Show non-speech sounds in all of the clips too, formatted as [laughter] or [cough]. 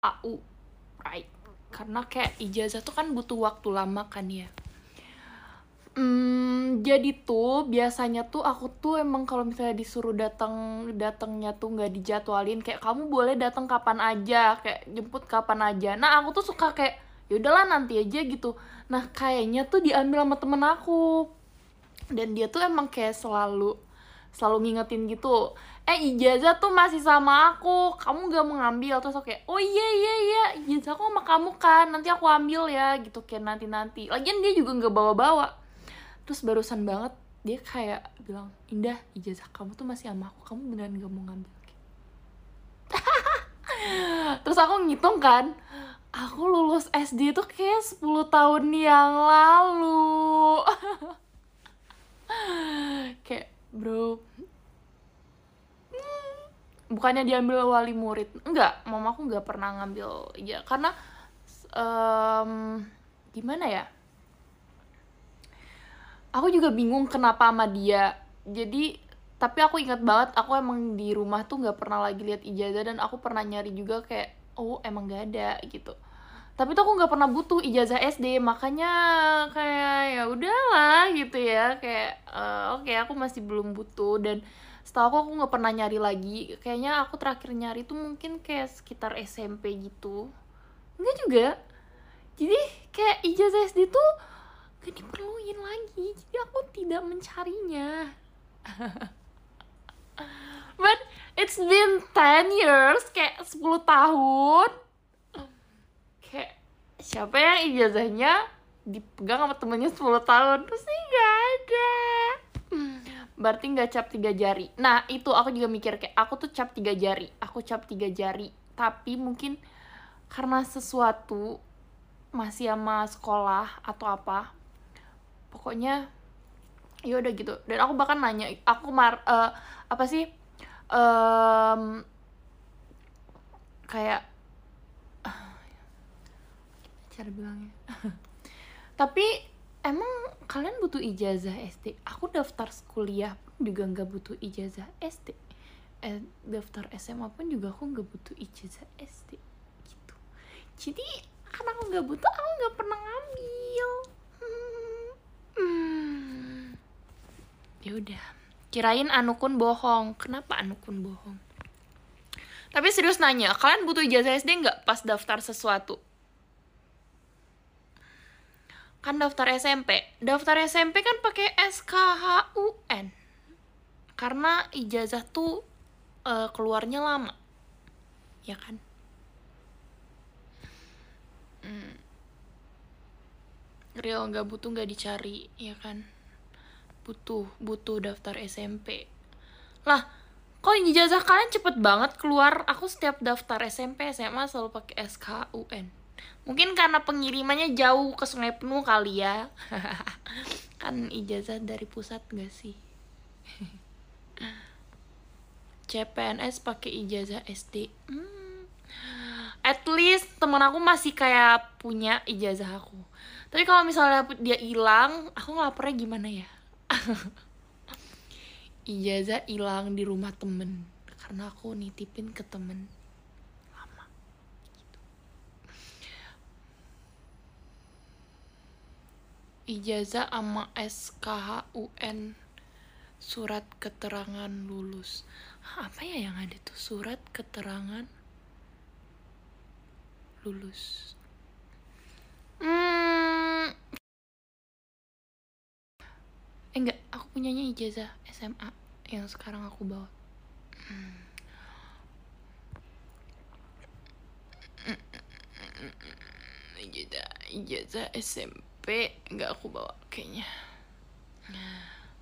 AU right. Karena kayak ijazah tuh kan butuh waktu lama kan ya. Hmm, jadi tuh biasanya tuh aku tuh emang kalau misalnya disuruh datang datangnya tuh nggak dijadwalin kayak kamu boleh datang kapan aja kayak jemput kapan aja. Nah aku tuh suka kayak ya udahlah nanti aja gitu. Nah kayaknya tuh diambil sama temen aku. Dan dia tuh emang kayak selalu selalu ngingetin gitu eh ijazah tuh masih sama aku kamu gak mau ngambil terus kayak oh iya iya iya ijazah aku sama kamu kan nanti aku ambil ya gitu kayak nanti nanti lagian dia juga nggak bawa bawa terus barusan banget dia kayak bilang indah ijazah kamu tuh masih sama aku kamu beneran gak mau ngambil? [laughs] Terus aku ngitung kan aku lulus SD tuh kayak 10 tahun yang lalu. [laughs] Kayak bro. Hmm, bukannya diambil wali murid. Enggak mamaku nggak pernah ngambil. Ya karena um, gimana ya? Aku juga bingung kenapa sama dia. Jadi tapi aku ingat banget aku emang di rumah tuh nggak pernah lagi lihat ijazah dan aku pernah nyari juga kayak oh emang gak ada gitu tapi tuh aku nggak pernah butuh ijazah SD makanya kayak ya udahlah gitu ya kayak uh, oke okay, aku masih belum butuh. Dan setahu aku aku nggak pernah nyari lagi. Kayaknya aku terakhir nyari tuh mungkin kayak sekitar SMP gitu. Enggak juga. Jadi kayak ijazah SD tuh gak diperluin lagi. Jadi aku tidak mencarinya. [laughs] But it's been 10 years kayak 10 tahun kayak siapa yang ijazahnya dipegang sama temennya 10 tahun? Sih gak ada. Berarti nggak cap tiga jari. Nah itu aku juga mikir kayak aku tuh cap tiga jari. Aku cap tiga jari. Tapi mungkin karena sesuatu masih sama sekolah atau apa pokoknya ya udah gitu. Dan aku bahkan nanya aku mar uh, apa sih um, kayak cara bilangnya [laughs] tapi emang kalian butuh ijazah SD aku daftar kuliah pun juga nggak butuh ijazah SD eh, daftar SMA pun juga aku nggak butuh ijazah SD gitu jadi karena aku nggak butuh aku nggak pernah ngambil Hmm. Ya udah. Kirain Anukun bohong. Kenapa Anukun bohong? Tapi serius nanya, kalian butuh ijazah SD nggak pas daftar sesuatu? Kan daftar SMP. Daftar SMP kan pakai SKHUN. Karena ijazah tuh uh, keluarnya lama. Ya kan? Hmm real nggak butuh nggak dicari ya kan butuh butuh daftar SMP lah kok ijazah kalian cepet banget keluar aku setiap daftar SMP SMA selalu pakai SKUN mungkin karena pengirimannya jauh ke sungai penuh kali ya. [laughs] Kan ijazah dari pusat gak sih? [laughs] CPNS pakai ijazah SD hmm. at least temen aku masih kayak punya ijazah aku. Tapi kalau misalnya dia hilang aku ngelapornya gimana ya? [laughs] Ijazah hilang di rumah temen. Karena aku nitipin ke temen lama gitu. Ijazah sama SKHUN surat keterangan lulus apa ya yang ada tuh surat keterangan lulus Hmm. Eh enggak, aku punyanya ijazah SMA yang sekarang aku bawa. Hmm. Ijazah, ijazah SMP enggak aku bawa kayaknya.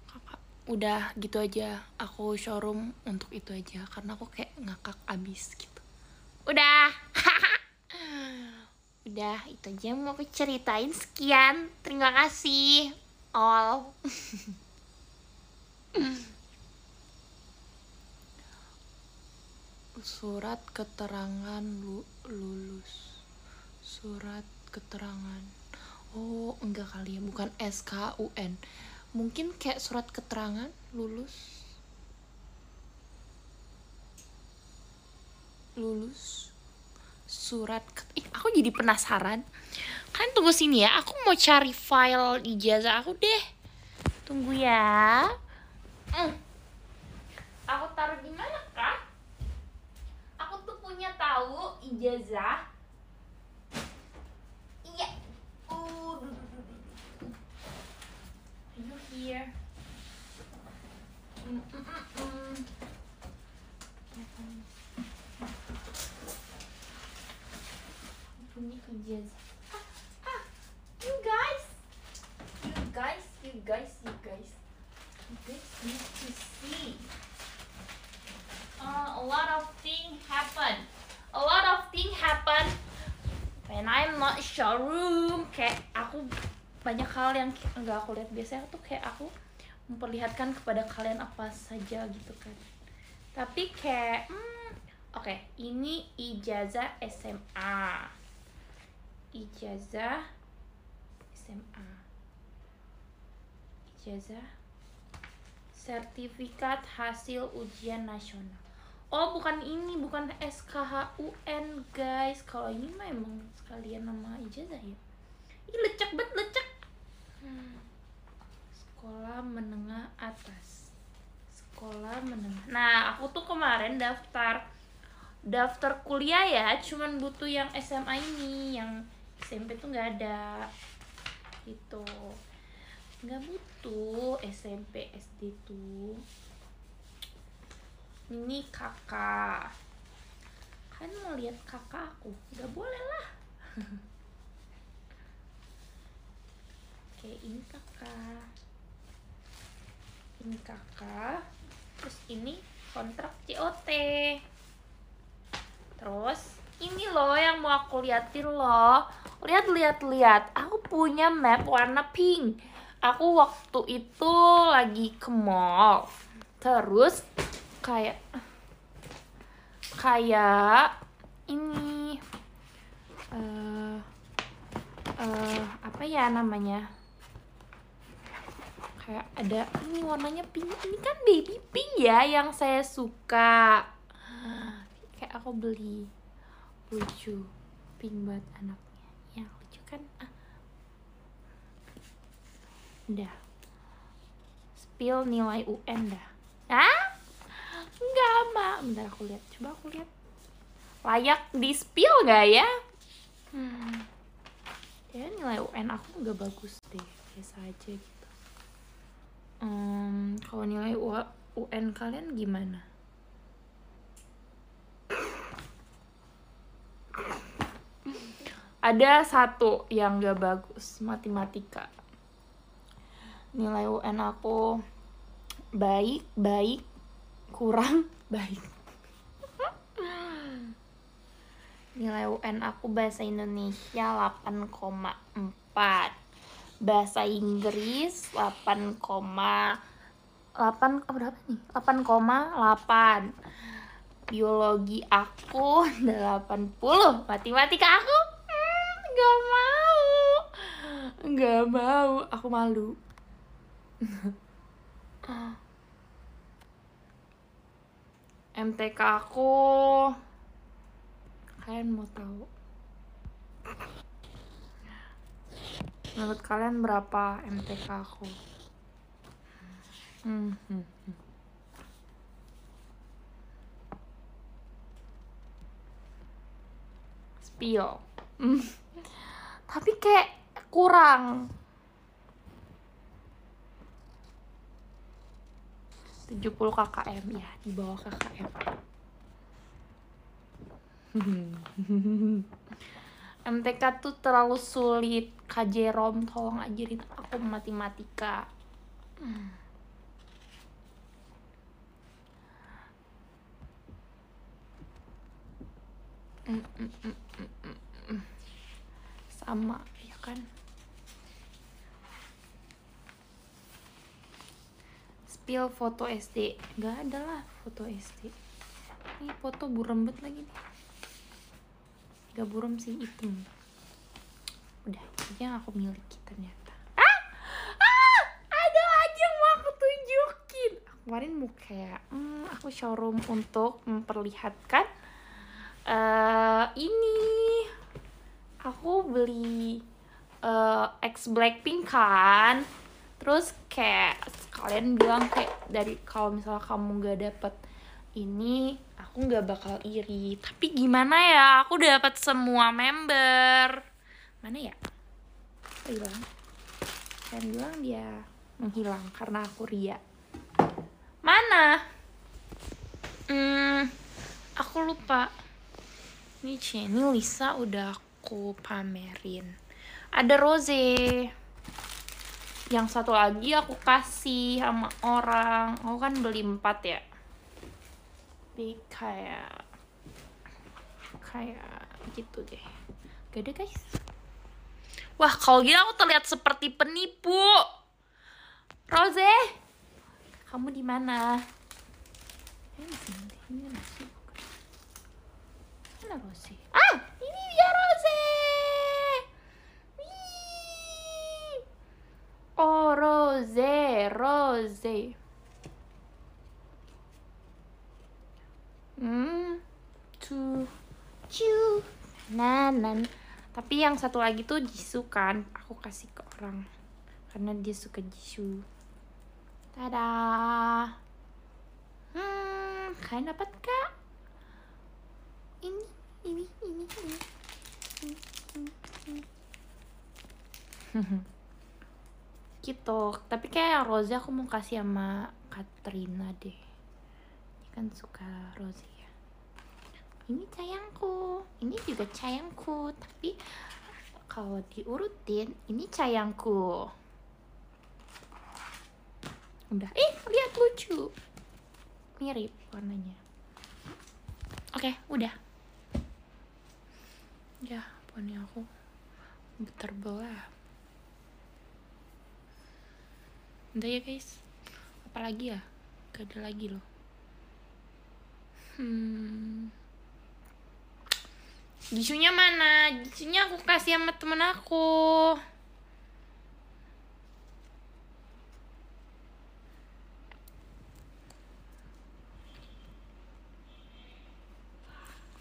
Kakak, udah gitu aja. Aku showroom untuk itu aja karena aku kayak ngakak abis gitu. Udah. [laughs] Udah, itu aja yang mau aku ceritain. Sekian, terima kasih. All. [laughs] Surat keterangan lu lulus. Surat keterangan. Oh, enggak kali ya, bukan SKUN. Mungkin kayak surat keterangan lulus. Lulus surat ih aku jadi penasaran kalian tunggu sini ya aku mau cari file ijazah aku deh tunggu ya Hmm. aku taruh di mana kah aku tuh punya tahu ijazah here. Mm, mm, mm, mm. ah, ah, you guys? You guys you guys you guys. You guys need to see. Uh, a lot of thing happen. A lot of thing happen. When I'm not showroom kayak aku banyak hal yang enggak aku lihat. Biasanya tuh kayak aku memperlihatkan kepada kalian apa saja gitu kan. Tapi kayak hmm, oke ini ijazah SMA ijazah SMA ijazah sertifikat hasil ujian nasional. Oh bukan ini bukan SKHUN guys. Kalau ini mah emang sekalian nama ijazah ya. Ih lecek banget lecek Sekolah menengah atas. Sekolah menengah. Nah aku tuh kemarin daftar. Daftar kuliah ya cuman butuh yang SMA ini yang SMP tuh nggak ada. Gitu. Nggak butuh SMP SD tuh. Ini kakak. Kan mau lihat kakak aku? Nggak boleh lah [laughs] oke ini kakak. Ini kakak. Terus ini kontrak COT terus ini loh yang mau aku liatin loh. Lihat lihat lihat. Aku punya map warna pink. Aku waktu itu lagi ke mall. Terus kayak kayak ini eh eh, apa ya namanya kayak ada ini warnanya pink. Ini kan baby pink ya yang saya suka. Kayak aku beli lucu pink buat anaknya. Ya lucu kan? Ah. udah. Spill nilai UN dah. Ah nggak mak. Bentar aku lihat. Coba aku lihat. Layak di spill nggak ya? Hmm. ya nilai UN aku nggak bagus deh. Biasa aja gitu Hmm, kalau nilai UN kalian gimana? Ada satu yang gak bagus, matematika. Nilai UN aku baik, baik, kurang, [laughs] baik. Nilai UN aku bahasa Indonesia 8,4 bahasa Inggris 8,8 oh, berapa nih? 8,8 biologi aku [laughs] 80 matematika aku? Hmm, nggak mau. Nggak mau. Aku malu. [laughs] MTK aku. Kalian mau tahu Menurut kalian berapa MTK aku? Hmm, hmm, hmm. Hmm. [laughs] Tapi kayak kurang. 70 KKM ya, di bawah KKM. [laughs] MTK tuh terlalu sulit. Kak Jerom tolong ajarin aku matematika. Hmm. Mm, mm, mm, mm, mm, mm. sama ya kan? Spill foto SD nggak ada lah foto SD ini foto buram banget lagi nih gak buram sih hitam udah ini yang aku miliki ternyata. Ah! Ah ada lagi yang mau aku tunjukin. Aku kemarin mau kayak hmm, aku showroom untuk memperlihatkan eh ini. Aku beli eh X Blackpink kan. Terus kayak kalian bilang kayak dari kalau misalnya kamu nggak dapet ini aku nggak bakal iri. Tapi gimana ya? Aku dapat semua member. Mana ya? Oh, hilang. Dan bilang dia menghilang karena aku ria. Mana? Hmm aku lupa. Ini Jenny Lisa udah aku pamerin. Ada Rose. Yang satu lagi aku kasih sama orang. Aku kan beli empat ya jadi kayak kayak gitu deh. Gak ada guys. Wah kalau gini aku terlihat seperti penipu. Rose? Kamu di mana? Mana Rose? Ah ini dia Rose! Wih. oh Rose Rose Hmm, tuh, cu, nanan. Tapi yang satu lagi tuh Jisoo kan, aku kasih ke orang karena dia suka Jisoo. Tada. Hmm, kalian dapat kak? Ini, ini, ini, ini. ini, ini, ini. gitu. Tapi kayak Rose aku mau kasih sama Katrina deh Kan suka Rose ya. Ini sayangku ini juga sayangku tapi kalau diurutin ini sayangku udah. Eh lihat lucu. Mirip warnanya. Oke udah. Ya poni aku terbelah. Udah ya guys. Apalagi ya? Gak ada lagi loh hmm Jisunya mana? Jisunya aku kasih sama temen aku.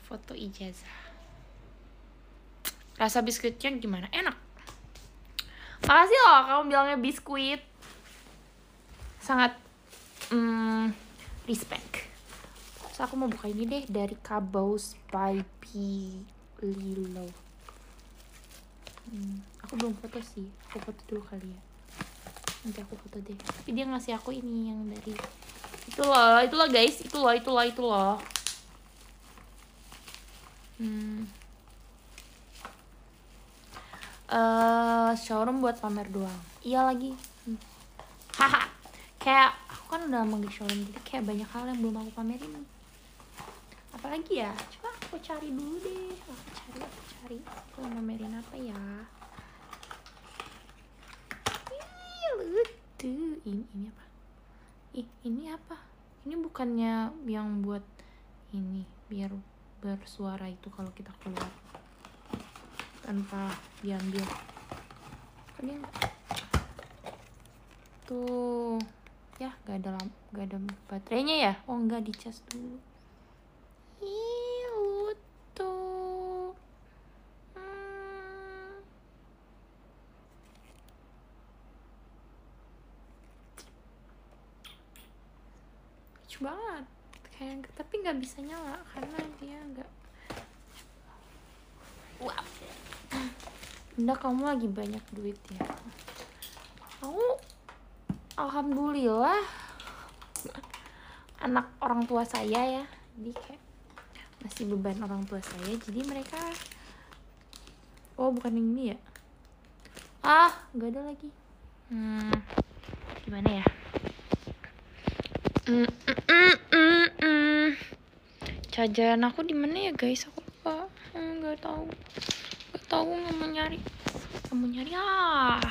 Foto ijazah. Rasa biskuitnya gimana? Enak. Makasih loh kamu bilangnya biskuit. Sangat mm, respect. Terus aku mau buka ini deh dari Kabaus by P. Lilo. Hmm, aku belum foto sih. Aku foto dulu kali ya. Nanti aku foto deh. Tapi dia ngasih aku ini yang dari itu loh, itu loh guys, itu loh, itu loh, itu loh. Hmm. Eh, showroom buat pamer doang. Iya lagi. Hmm. Haha. Kayak aku kan udah lama showroom jadi kayak banyak hal yang belum aku pamerin. Apalagi ya? Coba aku cari dulu deh. Aku cari, aku cari. Aku mau pamerin apa ya? Ih, lucu. Ini, ini apa? Ih, ini apa? Ini bukannya yang buat ini biar bersuara itu kalau kita keluar tanpa diambil ini tuh ya gak ada lamp gak ada baterainya ya oh enggak dicas dulu Ih, lucu Hmm. Lucu banget. Kayak tapi nggak bisa nyala karena dia nggak wah Bunda kamu lagi banyak duit ya? Aku alhamdulillah anak orang tua saya ya. Jadi kayak masih beban orang tua saya jadi mereka oh bukan yang ini ya? Ah nggak ada lagi. Hmm gimana ya? Mm. Jajaran aku di mana ya guys? Aku lupa. Hmm, nggak tahu. Nggak tahu nggak mau nyari. Nggak mau nyari ah.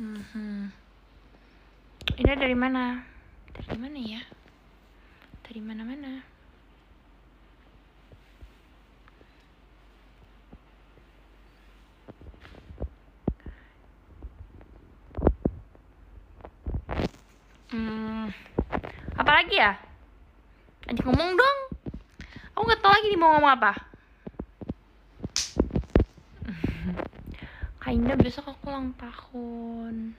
Mhm. Ini dari mana? Dari mana ya? Dari mana-mana? Hmm. Apa lagi ya? Ajak ngomong dong. Aku nggak tahu lagi nih mau ngomong apa. Kinda besok aku ulang tahun.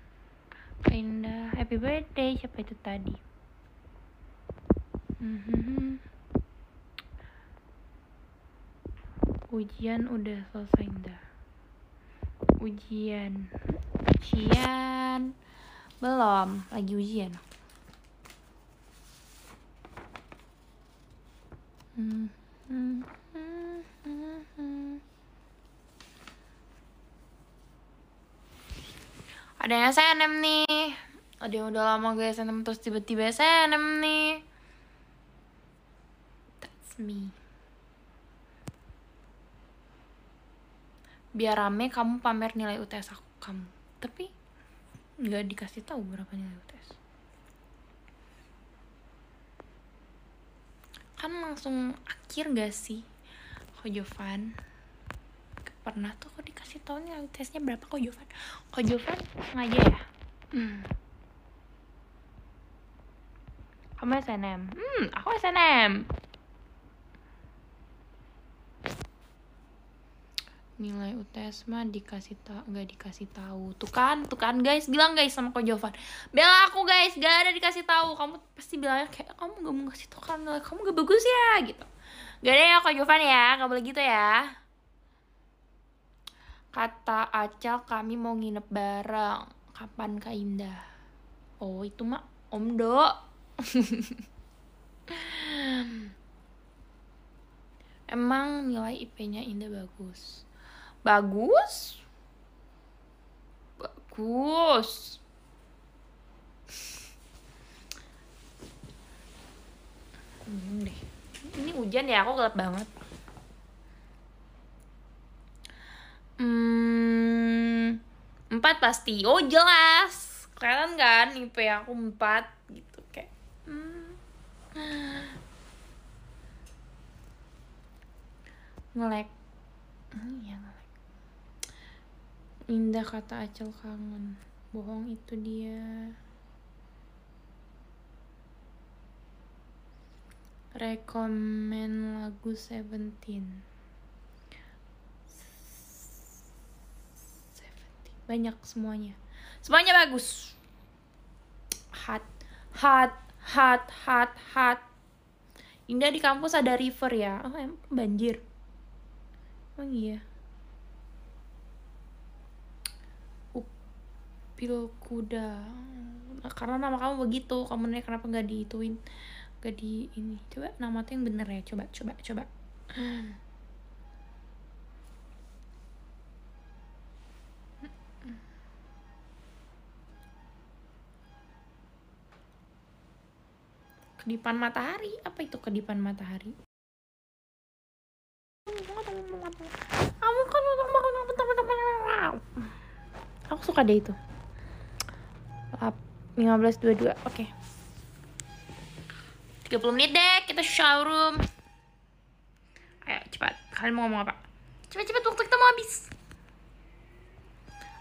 Kinda happy birthday siapa itu tadi? Mhm. Ujian udah selesai dah. Ujian. Ujian. Belum, lagi ujian. Hmm, hmm, hmm, hmm, hmm. Ada yang SNM nih. Ada yang udah lama gak SNM terus tiba-tiba SNM nih. That's me. Biar rame kamu pamer nilai UTS aku kamu. Tapi nggak dikasih tahu berapa nilai UTS. Kan langsung akhir gak sih? Ko Jovan? Pernah tuh aku dikasih tahu nih UTS-nya berapa kok Jovan? Kok Jovan sengaja ya? Hmm. kamu SNM hmm aku SNM nilai UTS mah dikasih tak nggak dikasih tahu tuh kan tuh kan guys bilang guys sama kok Jovan bela aku guys gak ada dikasih tahu kamu pasti bilangnya kayak kamu gak mau ngasih tahu kan kamu gak bagus ya gitu gak ada ya kok Jovan ya gak boleh gitu ya Kata Acal kami mau nginep bareng. Kapan Kak Indah? Oh, itu mah Om Do. [laughs] Emang nilai IP-nya Indah bagus. Bagus? Bagus. Hmm. Ini hujan ya, aku gelap banget. Hmm, empat pasti. Oh jelas. Kalian kan IP aku empat gitu kayak. Hmm. Ngelek. Hmm, ya. Indah kata Acel kangen. Bohong itu dia. Rekomen lagu Seventeen. banyak semuanya. Semuanya bagus. Hot hot hot hot hot. Indah di kampus ada river ya? Oh banjir. Emang iya upil kuda nah, karena nama kamu begitu kamu nanya kenapa nggak diituin nggak di ini coba nama tuh yang bener ya coba coba coba Kedipan matahari? Apa itu kedipan matahari? Kan Aku suka deh itu. 15.22. Oke. Okay. 30 menit deh kita showroom. Ayo cepat. Kalian mau ngomong apa? Cepat-cepat waktu kita mau habis.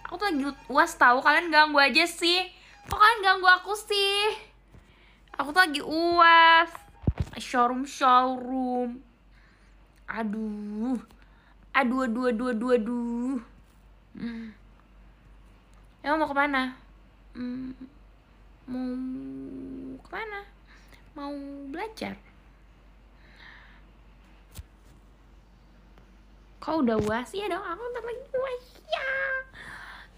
Aku tuh lagi uas tahu kalian ganggu aja sih. Kok kalian ganggu aku sih? aku tuh lagi uas showroom showroom aduh aduh aduh aduh aduh aduh hmm. emang mau ke mana hmm. mau ke mana? Mau belajar? Kau udah uas ya dong aku ntar lagi uas ya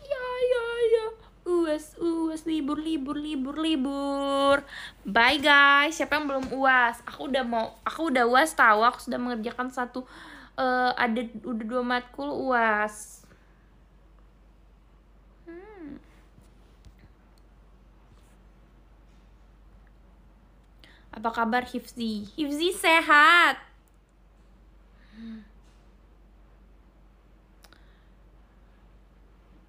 ya ya ya. Uas uas libur libur libur libur. Bye guys. Siapa yang belum uas aku udah mau aku udah uas tahu. Aku sudah mengerjakan satu uh, ada udah dua matkul uas hmm. Apa kabar Hifzi? Hifzi sehat.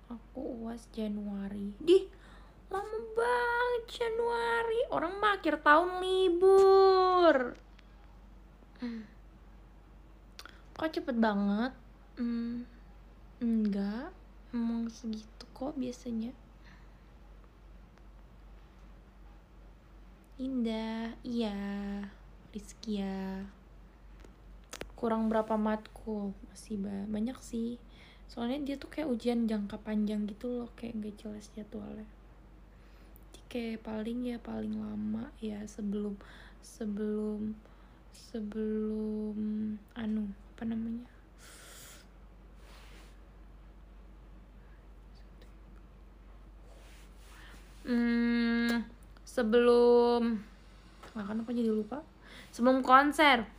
Aku uas Januari. Di lama banget Januari. Orang mah akhir tahun libur. Kok cepet banget? Hmm, enggak. Emang segitu kok biasanya Indah, iya Rizky ya. Kurang berapa matkul? Masih ba banyak sih. Soalnya dia tuh kayak ujian jangka panjang gitu loh kayak gak jelas jadwalnya. Jadi kayak paling ya paling lama ya sebelum sebelum sebelum anu apa namanya? Hmm, sebelum nah, kenapa jadi lupa? Sebelum konser.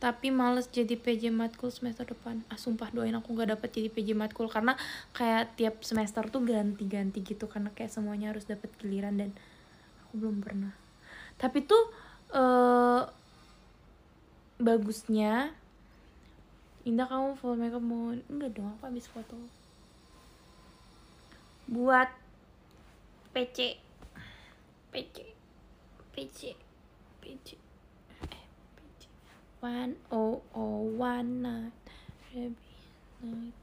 Tapi males jadi PJ matkul semester depan. Ah sumpah doain aku gak dapet jadi PJ matkul. Karena kayak tiap semester tuh ganti-ganti gitu karena kayak semuanya harus dapet giliran dan aku belum pernah. Tapi tuh uh, bagusnya Indah kamu full makeup mau? Enggak dong aku habis foto. Buat PC PC PC PC eh PC one oh oh one night every night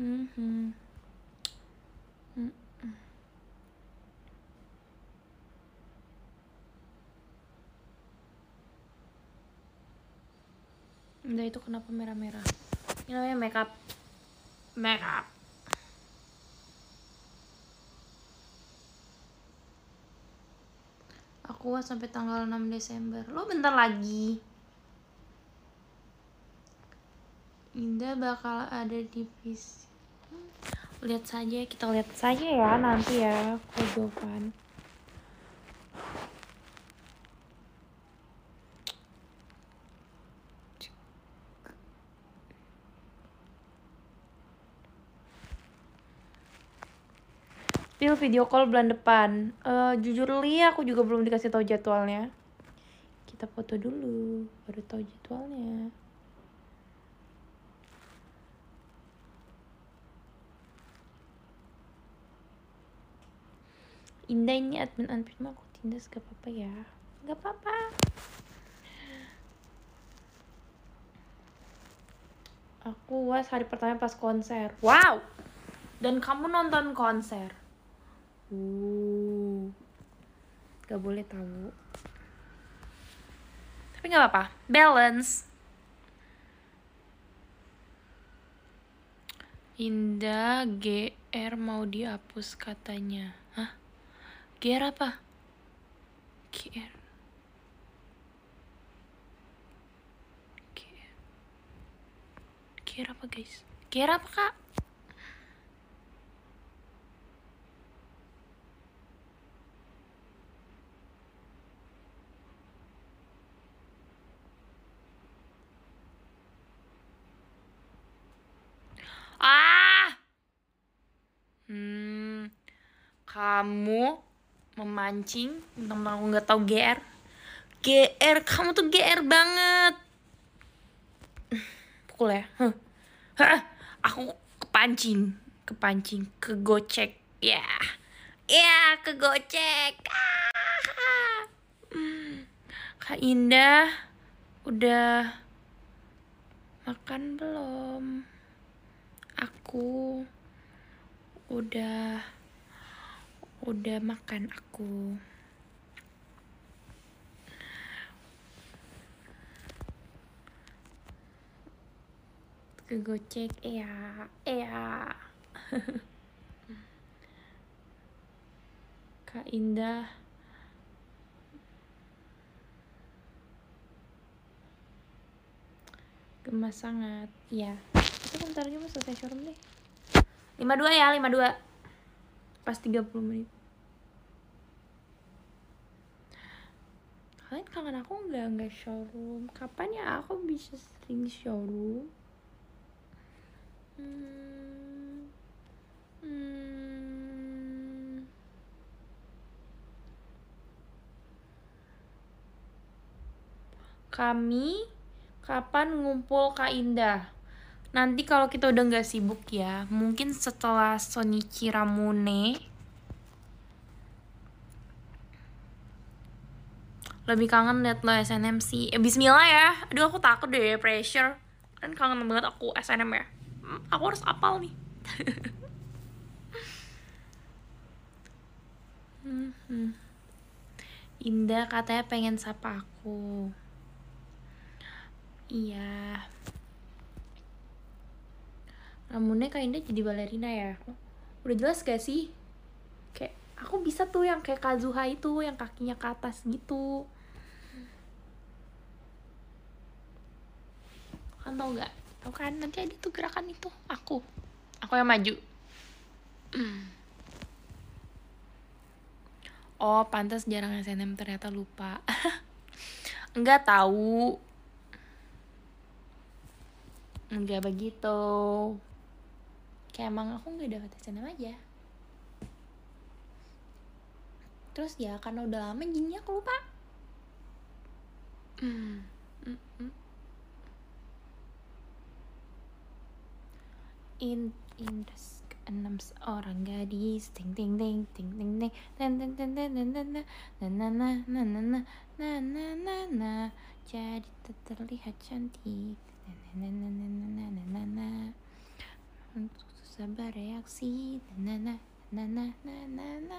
hmm hmm hmm Udah itu kenapa merah-merah? Ini namanya makeup. Makeup. Aku sampai tanggal 6 Desember. Lo bentar lagi. Indah bakal ada di bis. Lihat saja, kita lihat saja ya nanti ya, Kodovan. Pil video call bulan depan. Uh, jujur li aku juga belum dikasih tahu jadwalnya. Kita foto dulu, baru tahu jadwalnya. Indah ini admin admin aku tindas gak apa-apa ya Gak apa-apa Aku was hari pertama pas konser Wow Dan kamu nonton konser Uh, gak boleh tahu. Tapi gak apa-apa. Balance. Indah GR mau dihapus katanya. Hah? GR apa? GR. GR. GR apa guys? GR apa kak? Ah! Hmm, kamu memancing tentang aku nggak tahu GR. GR, kamu tuh GR banget. [sighs] Pukul ya. Huh. Hah, aku kepancing, kepancing, kegocek. Ya. Yeah. Ya, yeah, kegocek. Ah. Kak Indah udah makan belum? Aku udah udah makan aku. Kegocek ya ya [laughs] Kak Indah. Gemas sangat ya bentar lagi mau selesai showroom deh. 52 ya 52 pas 30 menit. Kalian kangen aku nggak nggak showroom? Kapan ya aku bisa sering showroom? Hmm. Hmm. kami kapan ngumpul Kak Indah nanti kalau kita udah nggak sibuk ya mungkin setelah Sonichi Ramune lebih kangen liat lo SNMC eh, Bismillah ya. Aduh aku takut deh pressure. Kan kangen banget aku SNM ya. Hmm, aku harus apal nih. [laughs] Indah katanya pengen sapa aku. Iya. Ramunnya Kak Indah jadi balerina ya? Udah jelas gak sih? Kayak aku bisa tuh yang kayak Kazuha itu yang kakinya ke atas gitu. Kan tau gak? Tau kan nanti ada tuh gerakan itu aku. Aku yang maju. [clears throat] Oh, pantas jarang SNM ternyata lupa. [laughs] Enggak tahu. Enggak begitu. Kayak emang aku nggak dapat SNM aja. Terus ya karena udah lama jadinya aku lupa. Hmm. Mm -mm. In in sk- enam seorang gadis ting ting ting ting ting ting ten ten ten ten ten ten ten na na na na na na na na na jadi ter- terlihat cantik na na na na na na na na susah bereaksi na na na na na na na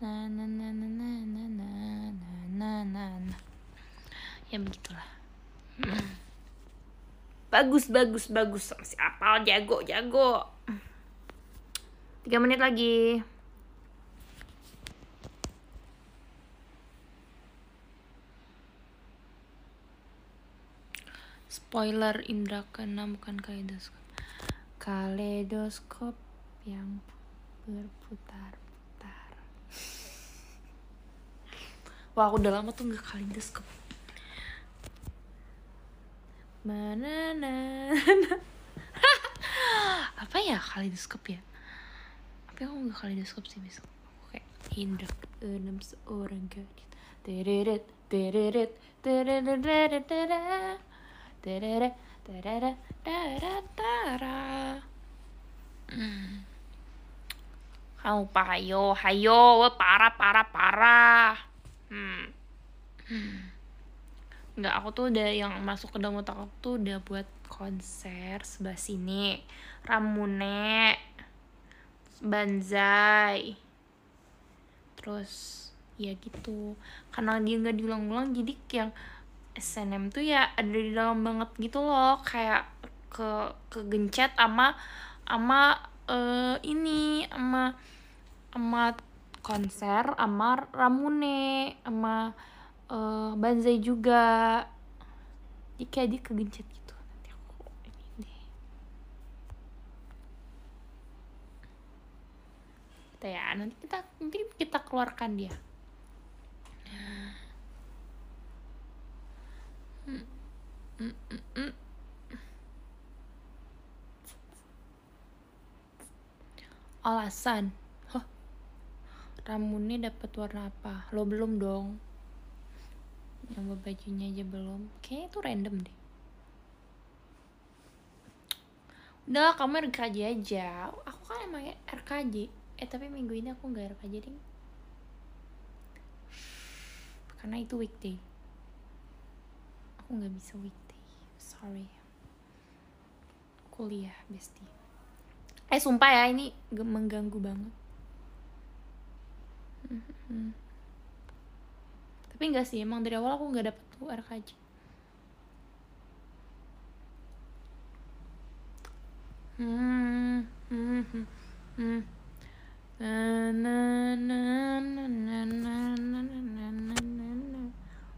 na na na na na na na na na na ya begitulah bagus bagus bagus masih apal jago jago tiga menit lagi spoiler Indra keenam bukan kaleidoskop kaleidoskop yang berputar-putar. [laughs] Wah aku udah lama tuh nggak kaleidoskop mana apa ya kaleidoskop ya apa yang aku nggak kaleidoskop sih besok. Aku kayak Indra enam seorang gadis tereret tereret tereret tereret tereret tereret tereret tereret Hmm. kamu payo hayo parah parah parah hmm. Hmm. Aku tuh udah yang masuk ke dalam otak aku tuh udah buat konser sebelah sini Ramune Banzai terus ya gitu karena dia nggak diulang-ulang jadi yang SNM tuh ya ada di dalam banget gitu loh kayak ke kegencet ama ama eh, ini ama ama konser ama Ramune ama eh, Banzai juga. Jadi kayak dia kegencet gitu. Nanti aku ini deh. Kita ya nanti kita nanti kita keluarkan dia Mm, mm, mm, mm. alasan? Hah, Ramune dapat warna apa? Lo belum dong. Yang bajunya aja belum. Kayaknya itu random deh. Udah kamu RKJ aja. Aku kan emang RKJ eh tapi minggu ini aku nggak RKJ ding. Karena itu weekday. Aku nggak bisa weekday sorry kuliah bestie eh sumpah ya ini mengganggu banget tapi enggak sih emang dari awal aku nggak dapet tuh RKJ.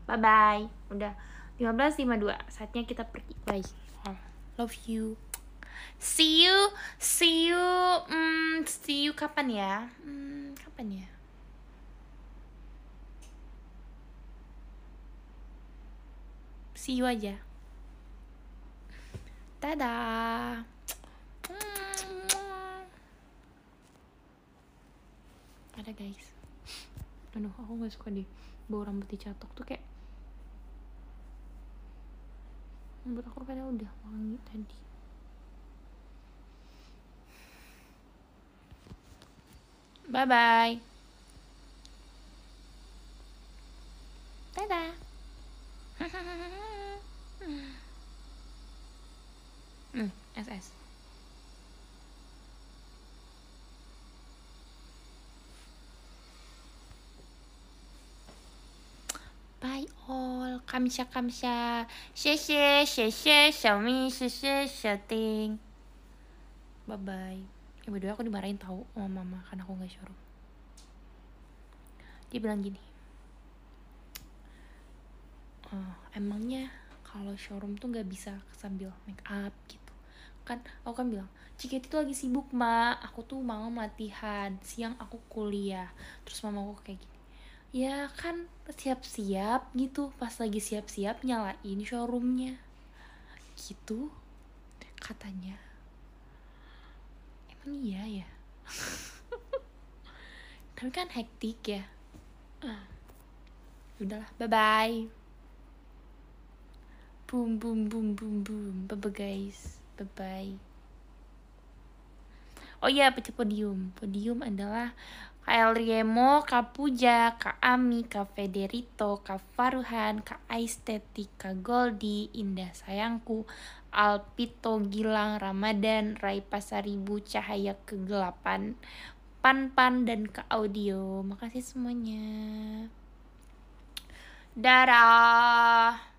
Bye bye. Udah. 15.52. Saatnya kita pergi. Bye. Love you. See you, see you, hmm, see you kapan ya? Hmm, kapan ya? See you aja. Dadah. Ada guys. Aduh, aku gak suka deh bau rambut dicatok tuh kayak rambut aku padahal udah wangi tadi. [laughs] Bye bye. Dadah. Hmm, SS. Kamsha kamsha sheshe sheshe xiaomi sheshe ting bye bye ya berdua aku dimarahin tahu sama mama karena aku nggak showroom. Dia bilang gini oh, emangnya kalau showroom tuh nggak bisa sambil make up gitu? Kan aku kan bilang jika itu lagi sibuk mak. Aku tuh mau latihan siang aku kuliah. Terus mama aku kayak gini ya kan siap-siap gitu pas lagi siap-siap nyalain showroomnya. Gitu katanya. Emang iya ya? [laughs] Tapi kan hektik ya. Udahlah bye bye boom boom boom boom boom bye bye guys. Bye bye oh iya pecah podium. Podium adalah Kak Riemo, Kak Puja, Kak Ami, Kak Federito, Kak Faruhan, Kak Aesthetic, Kak Goldi, Indah Sayangku, Alpito Gilang Ramadan, Rai Pasaribu, Cahaya Kegelapan, Pan Pan dan Kak Audio. Makasih semuanya. Dadah.